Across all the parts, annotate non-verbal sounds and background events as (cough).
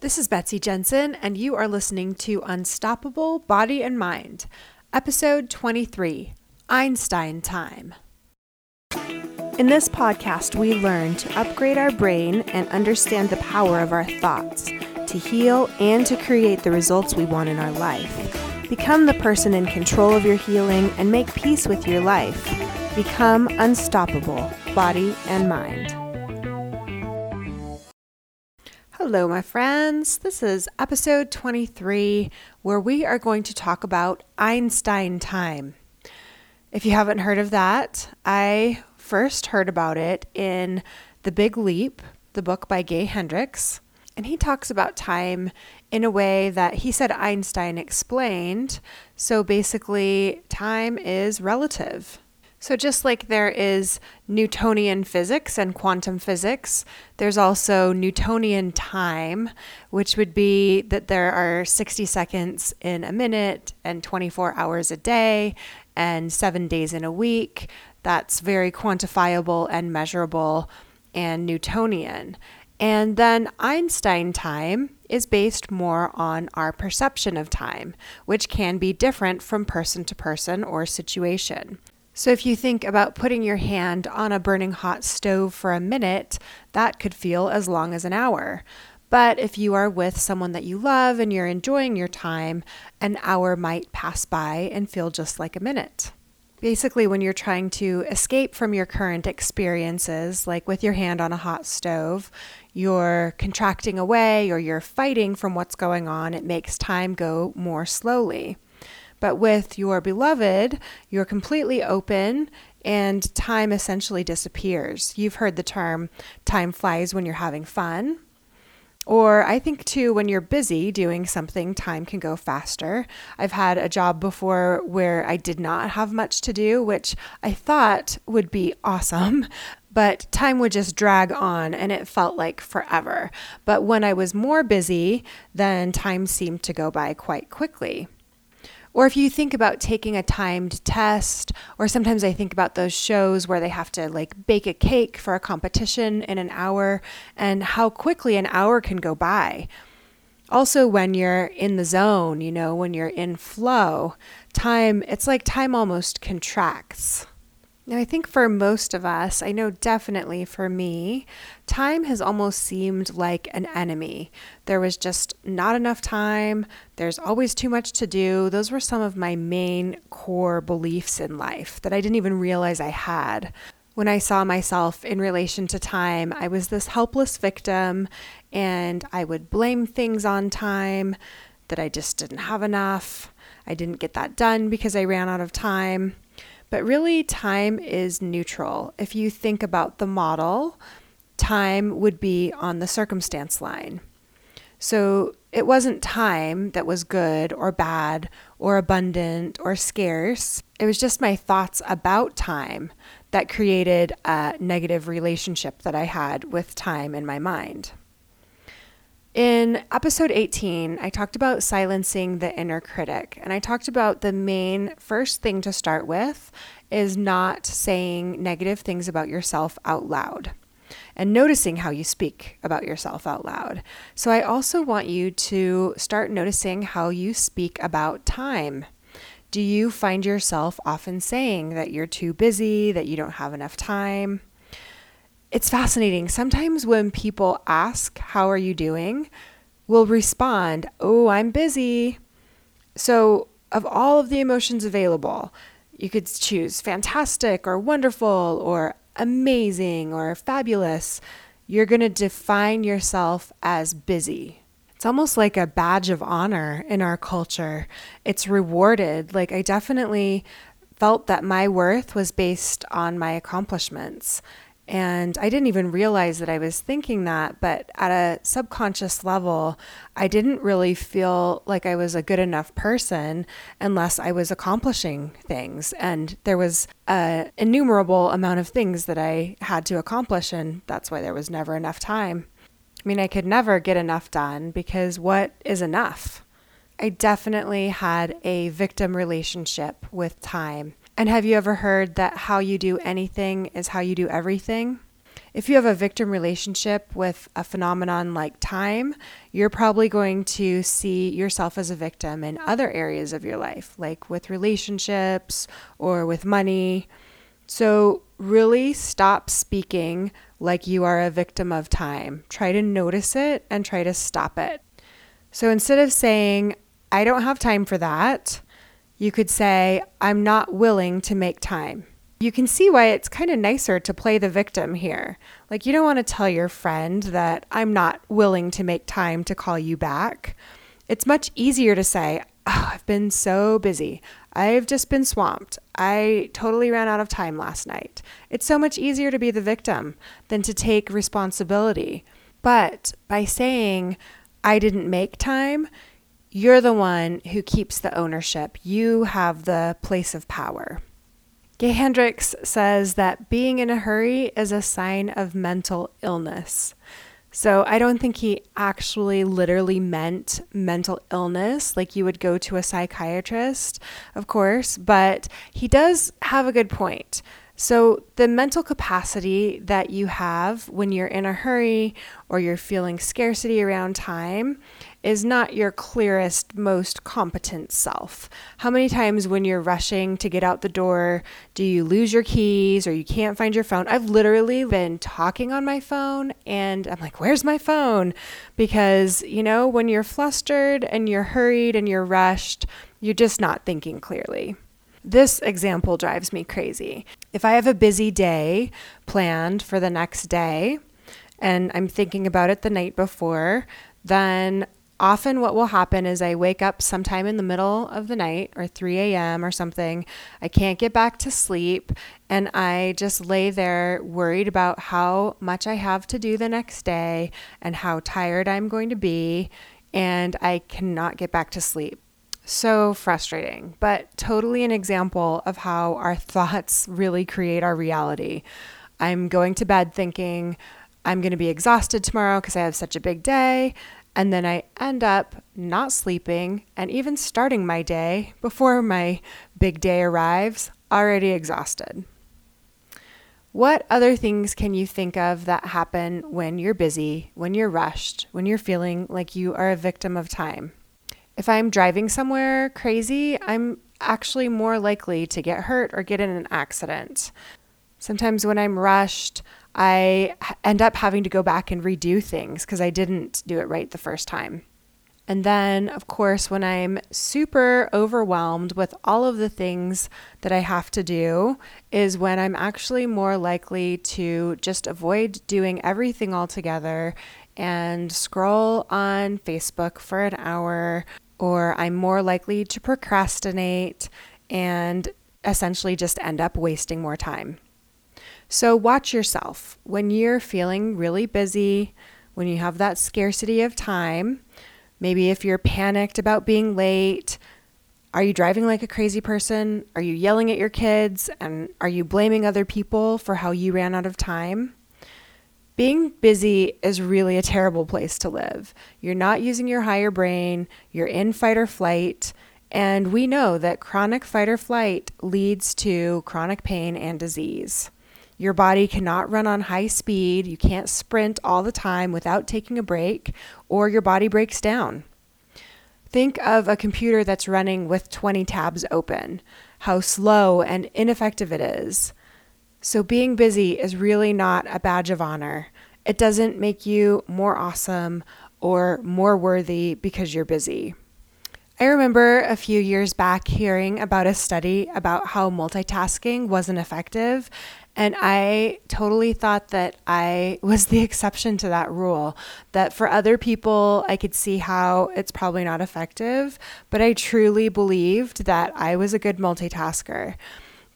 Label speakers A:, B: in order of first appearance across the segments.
A: This is Betsy Jensen, and you are listening to Unstoppable Body and Mind, episode 23 Einstein Time. In this podcast, we learn to upgrade our brain and understand the power of our thoughts to heal and to create the results we want in our life. Become the person in control of your healing and make peace with your life. Become unstoppable, body and mind. Hello, my friends. This is episode 23, where we are going to talk about Einstein time. If you haven't heard of that, I first heard about it in The Big Leap, the book by Gay Hendricks. And he talks about time in a way that he said Einstein explained. So basically, time is relative. So, just like there is Newtonian physics and quantum physics, there's also Newtonian time, which would be that there are 60 seconds in a minute and 24 hours a day and seven days in a week. That's very quantifiable and measurable and Newtonian. And then Einstein time is based more on our perception of time, which can be different from person to person or situation. So, if you think about putting your hand on a burning hot stove for a minute, that could feel as long as an hour. But if you are with someone that you love and you're enjoying your time, an hour might pass by and feel just like a minute. Basically, when you're trying to escape from your current experiences, like with your hand on a hot stove, you're contracting away or you're fighting from what's going on, it makes time go more slowly. But with your beloved, you're completely open and time essentially disappears. You've heard the term time flies when you're having fun. Or I think too, when you're busy doing something, time can go faster. I've had a job before where I did not have much to do, which I thought would be awesome, (laughs) but time would just drag on and it felt like forever. But when I was more busy, then time seemed to go by quite quickly. Or if you think about taking a timed test, or sometimes I think about those shows where they have to like bake a cake for a competition in an hour and how quickly an hour can go by. Also, when you're in the zone, you know, when you're in flow, time, it's like time almost contracts. Now, I think for most of us, I know definitely for me, time has almost seemed like an enemy. There was just not enough time. There's always too much to do. Those were some of my main core beliefs in life that I didn't even realize I had. When I saw myself in relation to time, I was this helpless victim and I would blame things on time that I just didn't have enough. I didn't get that done because I ran out of time. But really, time is neutral. If you think about the model, time would be on the circumstance line. So it wasn't time that was good or bad or abundant or scarce. It was just my thoughts about time that created a negative relationship that I had with time in my mind. In episode 18, I talked about silencing the inner critic, and I talked about the main first thing to start with is not saying negative things about yourself out loud and noticing how you speak about yourself out loud. So, I also want you to start noticing how you speak about time. Do you find yourself often saying that you're too busy, that you don't have enough time? It's fascinating. Sometimes when people ask, How are you doing? we'll respond, Oh, I'm busy. So, of all of the emotions available, you could choose fantastic or wonderful or amazing or fabulous. You're going to define yourself as busy. It's almost like a badge of honor in our culture. It's rewarded. Like, I definitely felt that my worth was based on my accomplishments. And I didn't even realize that I was thinking that, but at a subconscious level, I didn't really feel like I was a good enough person unless I was accomplishing things. And there was an innumerable amount of things that I had to accomplish, and that's why there was never enough time. I mean, I could never get enough done because what is enough? I definitely had a victim relationship with time. And have you ever heard that how you do anything is how you do everything? If you have a victim relationship with a phenomenon like time, you're probably going to see yourself as a victim in other areas of your life, like with relationships or with money. So, really stop speaking like you are a victim of time. Try to notice it and try to stop it. So, instead of saying, I don't have time for that, you could say, I'm not willing to make time. You can see why it's kind of nicer to play the victim here. Like, you don't want to tell your friend that I'm not willing to make time to call you back. It's much easier to say, oh, I've been so busy. I've just been swamped. I totally ran out of time last night. It's so much easier to be the victim than to take responsibility. But by saying, I didn't make time, you're the one who keeps the ownership. You have the place of power. Gay Hendricks says that being in a hurry is a sign of mental illness. So I don't think he actually literally meant mental illness, like you would go to a psychiatrist, of course, but he does have a good point. So, the mental capacity that you have when you're in a hurry or you're feeling scarcity around time is not your clearest, most competent self. How many times when you're rushing to get out the door do you lose your keys or you can't find your phone? I've literally been talking on my phone and I'm like, where's my phone? Because, you know, when you're flustered and you're hurried and you're rushed, you're just not thinking clearly. This example drives me crazy. If I have a busy day planned for the next day and I'm thinking about it the night before, then often what will happen is I wake up sometime in the middle of the night or 3 a.m. or something. I can't get back to sleep. And I just lay there worried about how much I have to do the next day and how tired I'm going to be. And I cannot get back to sleep. So frustrating, but totally an example of how our thoughts really create our reality. I'm going to bed thinking I'm going to be exhausted tomorrow because I have such a big day. And then I end up not sleeping and even starting my day before my big day arrives, already exhausted. What other things can you think of that happen when you're busy, when you're rushed, when you're feeling like you are a victim of time? If I'm driving somewhere crazy, I'm actually more likely to get hurt or get in an accident. Sometimes when I'm rushed, I end up having to go back and redo things because I didn't do it right the first time. And then, of course, when I'm super overwhelmed with all of the things that I have to do, is when I'm actually more likely to just avoid doing everything altogether and scroll on Facebook for an hour or I'm more likely to procrastinate and essentially just end up wasting more time. So, watch yourself when you're feeling really busy, when you have that scarcity of time. Maybe if you're panicked about being late, are you driving like a crazy person? Are you yelling at your kids? And are you blaming other people for how you ran out of time? Being busy is really a terrible place to live. You're not using your higher brain, you're in fight or flight, and we know that chronic fight or flight leads to chronic pain and disease. Your body cannot run on high speed, you can't sprint all the time without taking a break, or your body breaks down. Think of a computer that's running with 20 tabs open, how slow and ineffective it is. So, being busy is really not a badge of honor. It doesn't make you more awesome or more worthy because you're busy. I remember a few years back hearing about a study about how multitasking wasn't effective, and I totally thought that I was the exception to that rule. That for other people, I could see how it's probably not effective, but I truly believed that I was a good multitasker.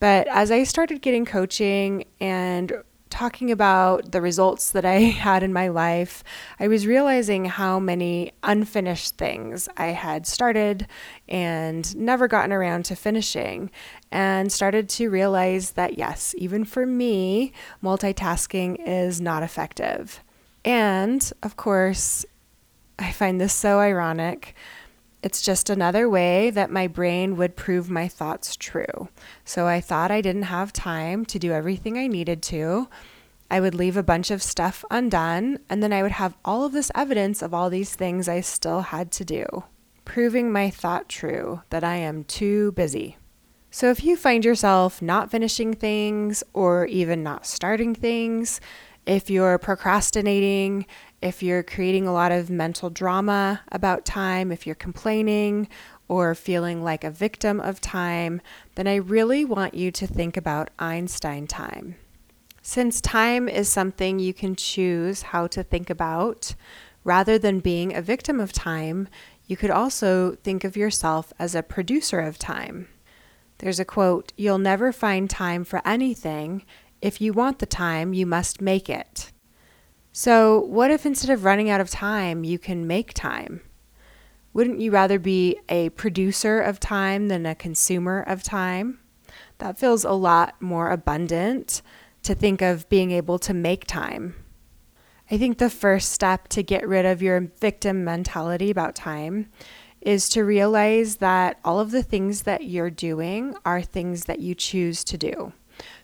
A: But as I started getting coaching and talking about the results that I (laughs) had in my life, I was realizing how many unfinished things I had started and never gotten around to finishing, and started to realize that yes, even for me, multitasking is not effective. And of course, I find this so ironic it's just another way that my brain would prove my thoughts true. So I thought I didn't have time to do everything I needed to. I would leave a bunch of stuff undone, and then I would have all of this evidence of all these things I still had to do, proving my thought true that I am too busy. So if you find yourself not finishing things or even not starting things, if you're procrastinating, if you're creating a lot of mental drama about time, if you're complaining or feeling like a victim of time, then I really want you to think about Einstein time. Since time is something you can choose how to think about, rather than being a victim of time, you could also think of yourself as a producer of time. There's a quote You'll never find time for anything. If you want the time, you must make it. So, what if instead of running out of time, you can make time? Wouldn't you rather be a producer of time than a consumer of time? That feels a lot more abundant to think of being able to make time. I think the first step to get rid of your victim mentality about time is to realize that all of the things that you're doing are things that you choose to do.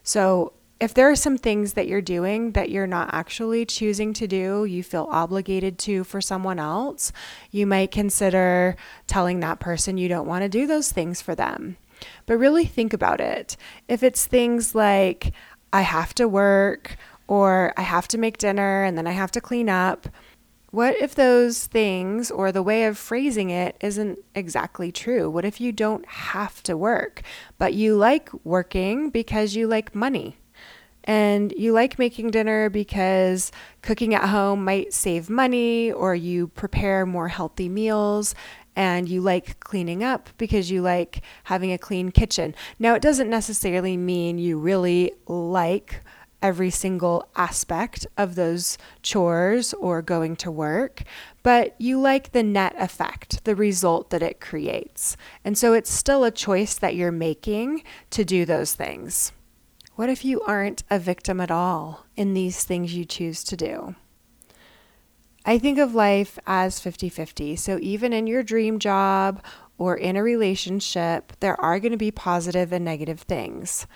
A: So, if there are some things that you're doing that you're not actually choosing to do, you feel obligated to for someone else, you might consider telling that person you don't want to do those things for them. But really think about it. If it's things like, I have to work or I have to make dinner and then I have to clean up. What if those things or the way of phrasing it isn't exactly true? What if you don't have to work, but you like working because you like money? And you like making dinner because cooking at home might save money, or you prepare more healthy meals, and you like cleaning up because you like having a clean kitchen. Now, it doesn't necessarily mean you really like every single aspect of those chores or going to work, but you like the net effect, the result that it creates. And so it's still a choice that you're making to do those things. What if you aren't a victim at all in these things you choose to do? I think of life as 50 50. So even in your dream job or in a relationship, there are going to be positive and negative things.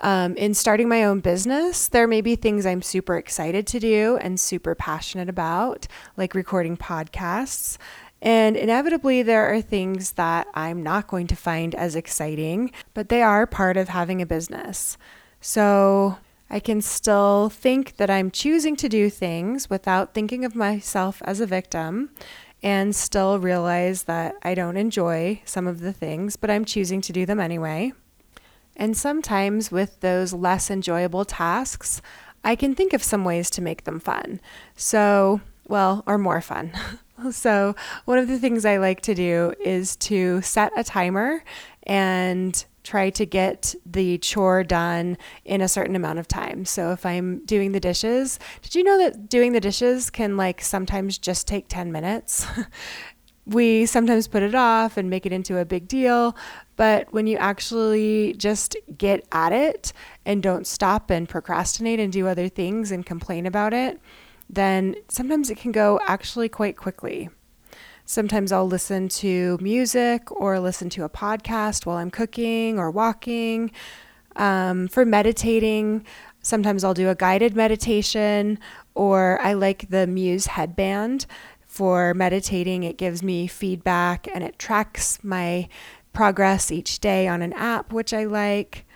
A: Um, in starting my own business, there may be things I'm super excited to do and super passionate about, like recording podcasts. And inevitably, there are things that I'm not going to find as exciting, but they are part of having a business. So I can still think that I'm choosing to do things without thinking of myself as a victim and still realize that I don't enjoy some of the things, but I'm choosing to do them anyway. And sometimes with those less enjoyable tasks, I can think of some ways to make them fun. So, well, or more fun. (laughs) so, one of the things I like to do is to set a timer and try to get the chore done in a certain amount of time. So if I'm doing the dishes, did you know that doing the dishes can like sometimes just take 10 minutes? (laughs) we sometimes put it off and make it into a big deal, but when you actually just get at it and don't stop and procrastinate and do other things and complain about it, then sometimes it can go actually quite quickly. Sometimes I'll listen to music or listen to a podcast while I'm cooking or walking. Um, for meditating, sometimes I'll do a guided meditation or I like the Muse headband for meditating. It gives me feedback and it tracks my progress each day on an app, which I like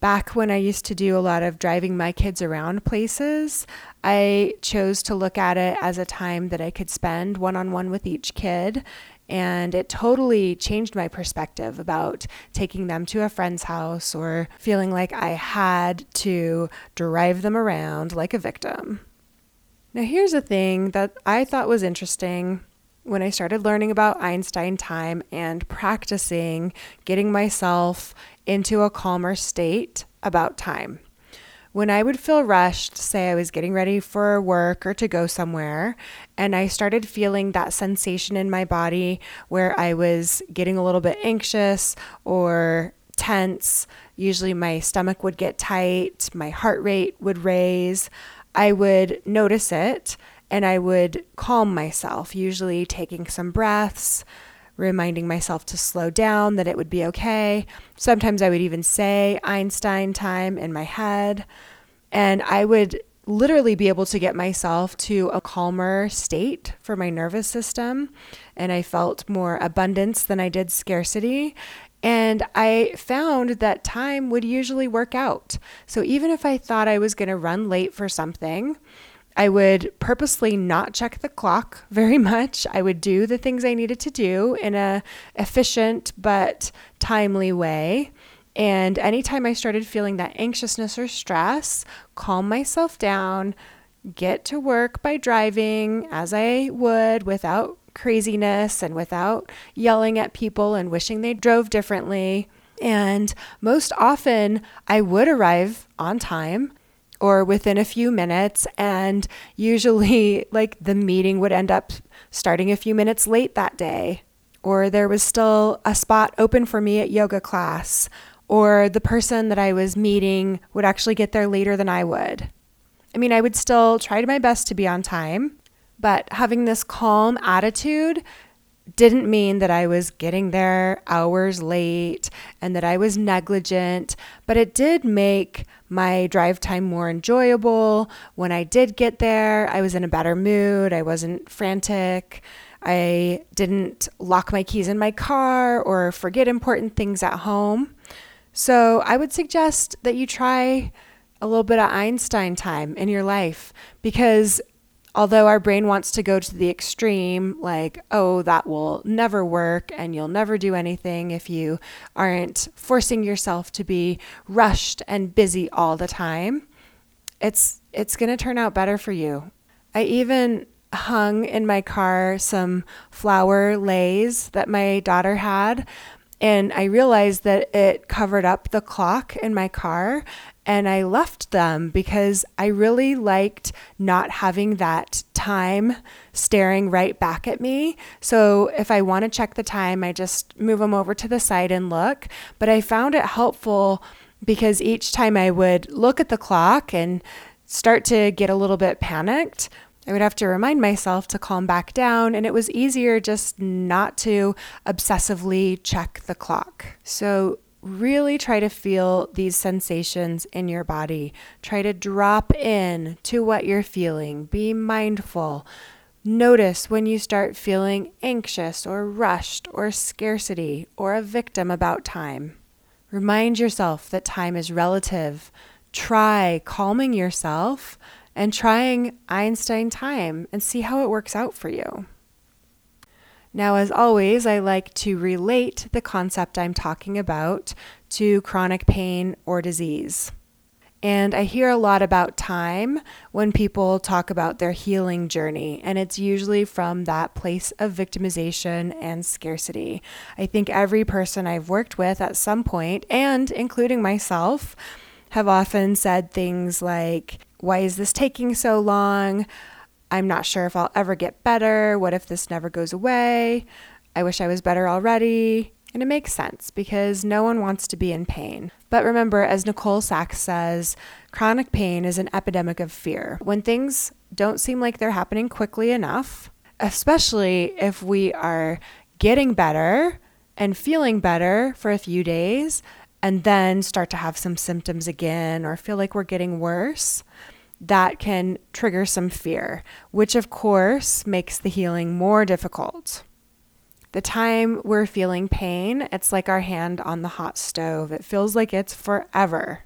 A: back when I used to do a lot of driving my kids around places, I chose to look at it as a time that I could spend one on one with each kid. And it totally changed my perspective about taking them to a friend's house or feeling like I had to drive them around like a victim. Now, here's a thing that I thought was interesting when I started learning about Einstein time and practicing getting myself into a calmer state about time. When I would feel rushed, say I was getting ready for work or to go somewhere, and I started feeling that sensation in my body where I was getting a little bit anxious or tense, usually my stomach would get tight, my heart rate would raise, I would notice it and I would calm myself, usually taking some breaths reminding myself to slow down, that it would be okay. Sometimes I would even say Einstein time in my head. And I would literally be able to get myself to a calmer state for my nervous system. And I felt more abundance than I did scarcity. And I found that time would usually work out. So even if I thought I was going to run late for something, I would purposely not check the clock very much. I would do the things I needed to do in a efficient but timely way. And anytime I started feeling that anxiousness or stress, calm myself down, get to work by driving as I would without craziness and without yelling at people and wishing they drove differently. And most often, I would arrive on time or within a few minutes. And usually, (laughs) like the meeting would end up starting a few minutes late that day, or there was still a spot open for me at yoga class, or the person that I was meeting would actually get there later than I would. I mean, I would still try my best to be on time, but having this calm attitude didn't mean that I was getting there hours late and that I was negligent, but it did make my drive time more enjoyable. When I did get there, I was in a better mood. I wasn't frantic. I didn't lock my keys in my car or forget important things at home. So I would suggest that you try a little bit of Einstein time in your life because although our brain wants to go to the extreme, like, oh, that will never work and you'll never do anything if you aren't forcing yourself to be rushed and busy all the time, it's it's going to turn out better for you. I even hung in my car some flower leis that my daughter had and I realized that it covered up the clock in my car and I left them because I really liked not having that time staring right back at me. So if I want to check the time, I just move them over to the side and look. But I found it helpful because each time I would look at the clock and start to get a little bit panicked, I would have to remind myself to calm back down, and it was easier just not to obsessively check the clock. So, really try to feel these sensations in your body. Try to drop in to what you're feeling. Be mindful. Notice when you start feeling anxious or rushed or scarcity or a victim about time. Remind yourself that time is relative. Try calming yourself and trying Einstein time and see how it works out for you. Now, as always, I like to relate the concept I'm talking about to chronic pain or disease. And I hear a lot about time when people talk about their healing journey, and it's usually from that place of victimization and scarcity. I think every person I've worked with at some point, and including myself, have often said things like, Why is this taking so long? I'm not sure if I'll ever get better. What if this never goes away? I wish I was better already. And it makes sense because no one wants to be in pain. But remember, as Nicole Sachs says, chronic pain is an epidemic of fear. When things don't seem like they're happening quickly enough, especially if we are getting better and feeling better for a few days, and then start to have some symptoms again or feel like we're getting worse, that can trigger some fear, which of course makes the healing more difficult. The time we're feeling pain, it's like our hand on the hot stove. It feels like it's forever.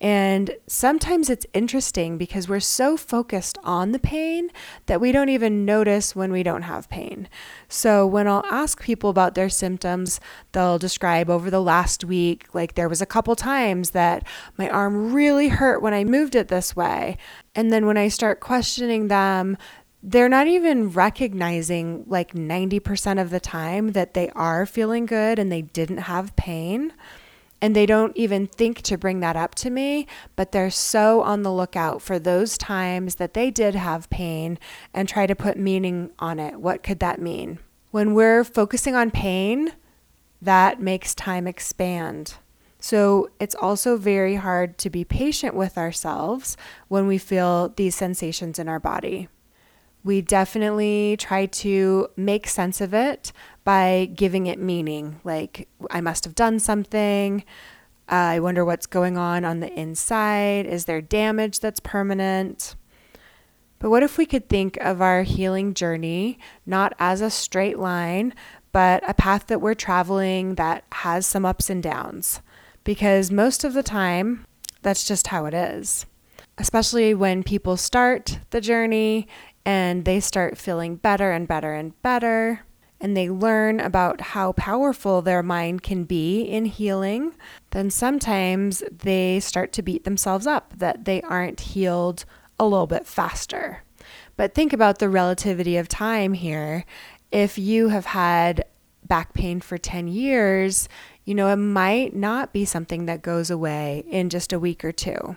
A: And sometimes it's interesting because we're so focused on the pain that we don't even notice when we don't have pain. So, when I'll ask people about their symptoms, they'll describe over the last week, like there was a couple times that my arm really hurt when I moved it this way. And then when I start questioning them, they're not even recognizing like 90% of the time that they are feeling good and they didn't have pain and they don't even think to bring that up to me, but they're so on the lookout for those times that they did have pain and try to put meaning on it. What could that mean? When we're focusing on pain, that makes time expand. So it's also very hard to be patient with ourselves when we feel these sensations in our body. We definitely try to make sense of it by giving it meaning. Like, I must have done something. Uh, I wonder what's going on on the inside. Is there damage that's permanent? But what if we could think of our healing journey not as a straight line, but a path that we're traveling that has some ups and downs? Because most of the time, that's just how it is. Especially when people start the journey and they start feeling better and better and better and they learn about how powerful their mind can be in healing, then sometimes they start to beat themselves up that they aren't healed a little bit faster. But think about the relativity of time here. If you have had back pain for 10 years, you know, it might not be something that goes away in just a week or two.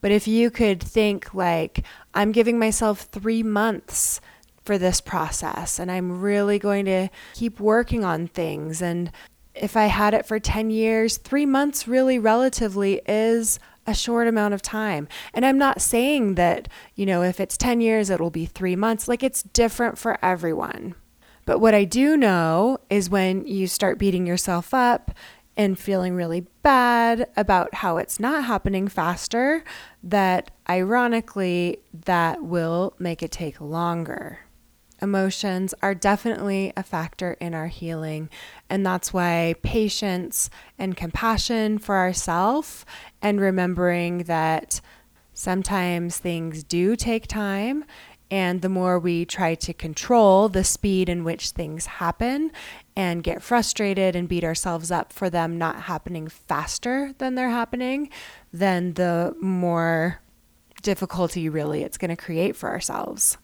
A: But if you could think, like, I'm giving myself three months for this process and I'm really going to keep working on things. And if I had it for 10 years, three months really relatively is a short amount of time. And I'm not saying that, you know, if it's 10 years, it'll be three months. Like it's different for everyone. But what I do know is when you start beating yourself up and feeling really bad about how it's not happening faster, that ironically, that will make it take longer emotions are definitely a factor in our healing. And that's why patience and compassion for ourselves and remembering that sometimes things do take time. And the more we try to control the speed in which things happen and get frustrated and beat ourselves up for them not happening faster than they're happening, then the more difficulty really it's going to create for ourselves.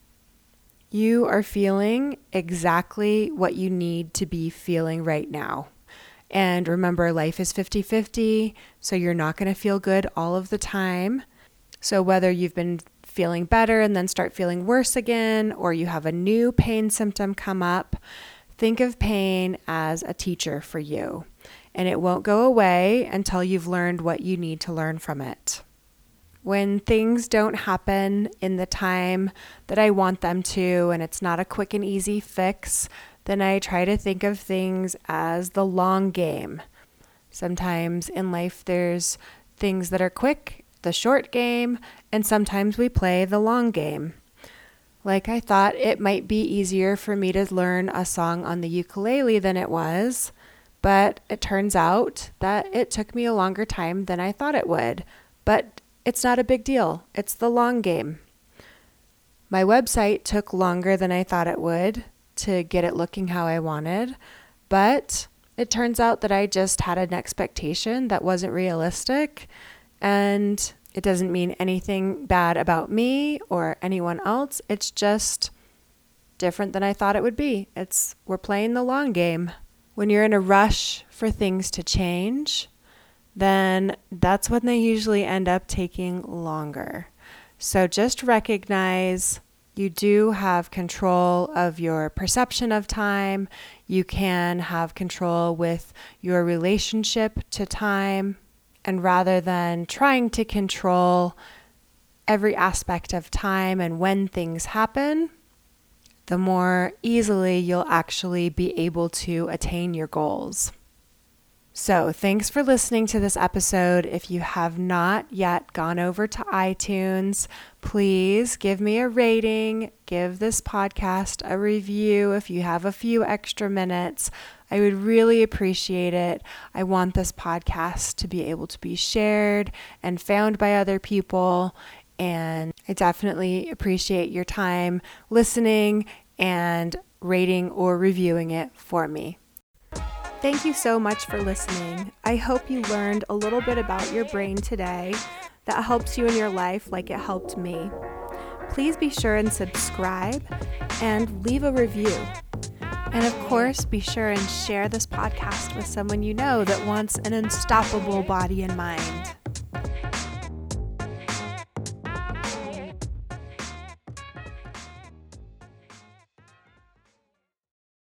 A: You are feeling exactly what you need to be feeling right now. And remember, life is 50 50, so you're not going to feel good all of the time. So, whether you've been feeling better and then start feeling worse again, or you have a new pain symptom come up, think of pain as a teacher for you. And it won't go away until you've learned what you need to learn from it. When things don't happen in the time that I want them to, and it's not a quick and easy fix, then I try to think of things as the long game. Sometimes in life, there's things that are quick, the short game, and sometimes we play the long game. Like, I thought it might be easier for me to learn a song on the ukulele than it was, but it turns out that it took me a longer time than I thought it would. But it's not a big deal, it's the long game. My website took longer than I thought it would to get it looking how I wanted, but it turns out that I just had an expectation that wasn't realistic, and it doesn't mean anything bad about me or anyone else. It's just different than I thought it would be. It's we're playing the long game. When you're in a rush for things to change, then that's when they usually end up taking longer. So just recognize you do have control of your perception of time. You can have control with your relationship to time. And rather than trying to control every aspect of time and when things happen, the more easily you'll actually be able to attain your goals. So, thanks for listening to this episode. If you have not yet gone over to iTunes, please give me a rating, give this podcast a review if you have a few extra minutes. I would really appreciate it. I want this podcast to be able to be shared and found by other people. And I definitely appreciate your time listening and rating or reviewing it for me. Thank you so much for listening. I hope you learned a little bit about your brain today that helps you in your life like it helped me. Please be sure and subscribe and leave a review. And of course, be sure and share this podcast with someone you know that wants an unstoppable body and mind.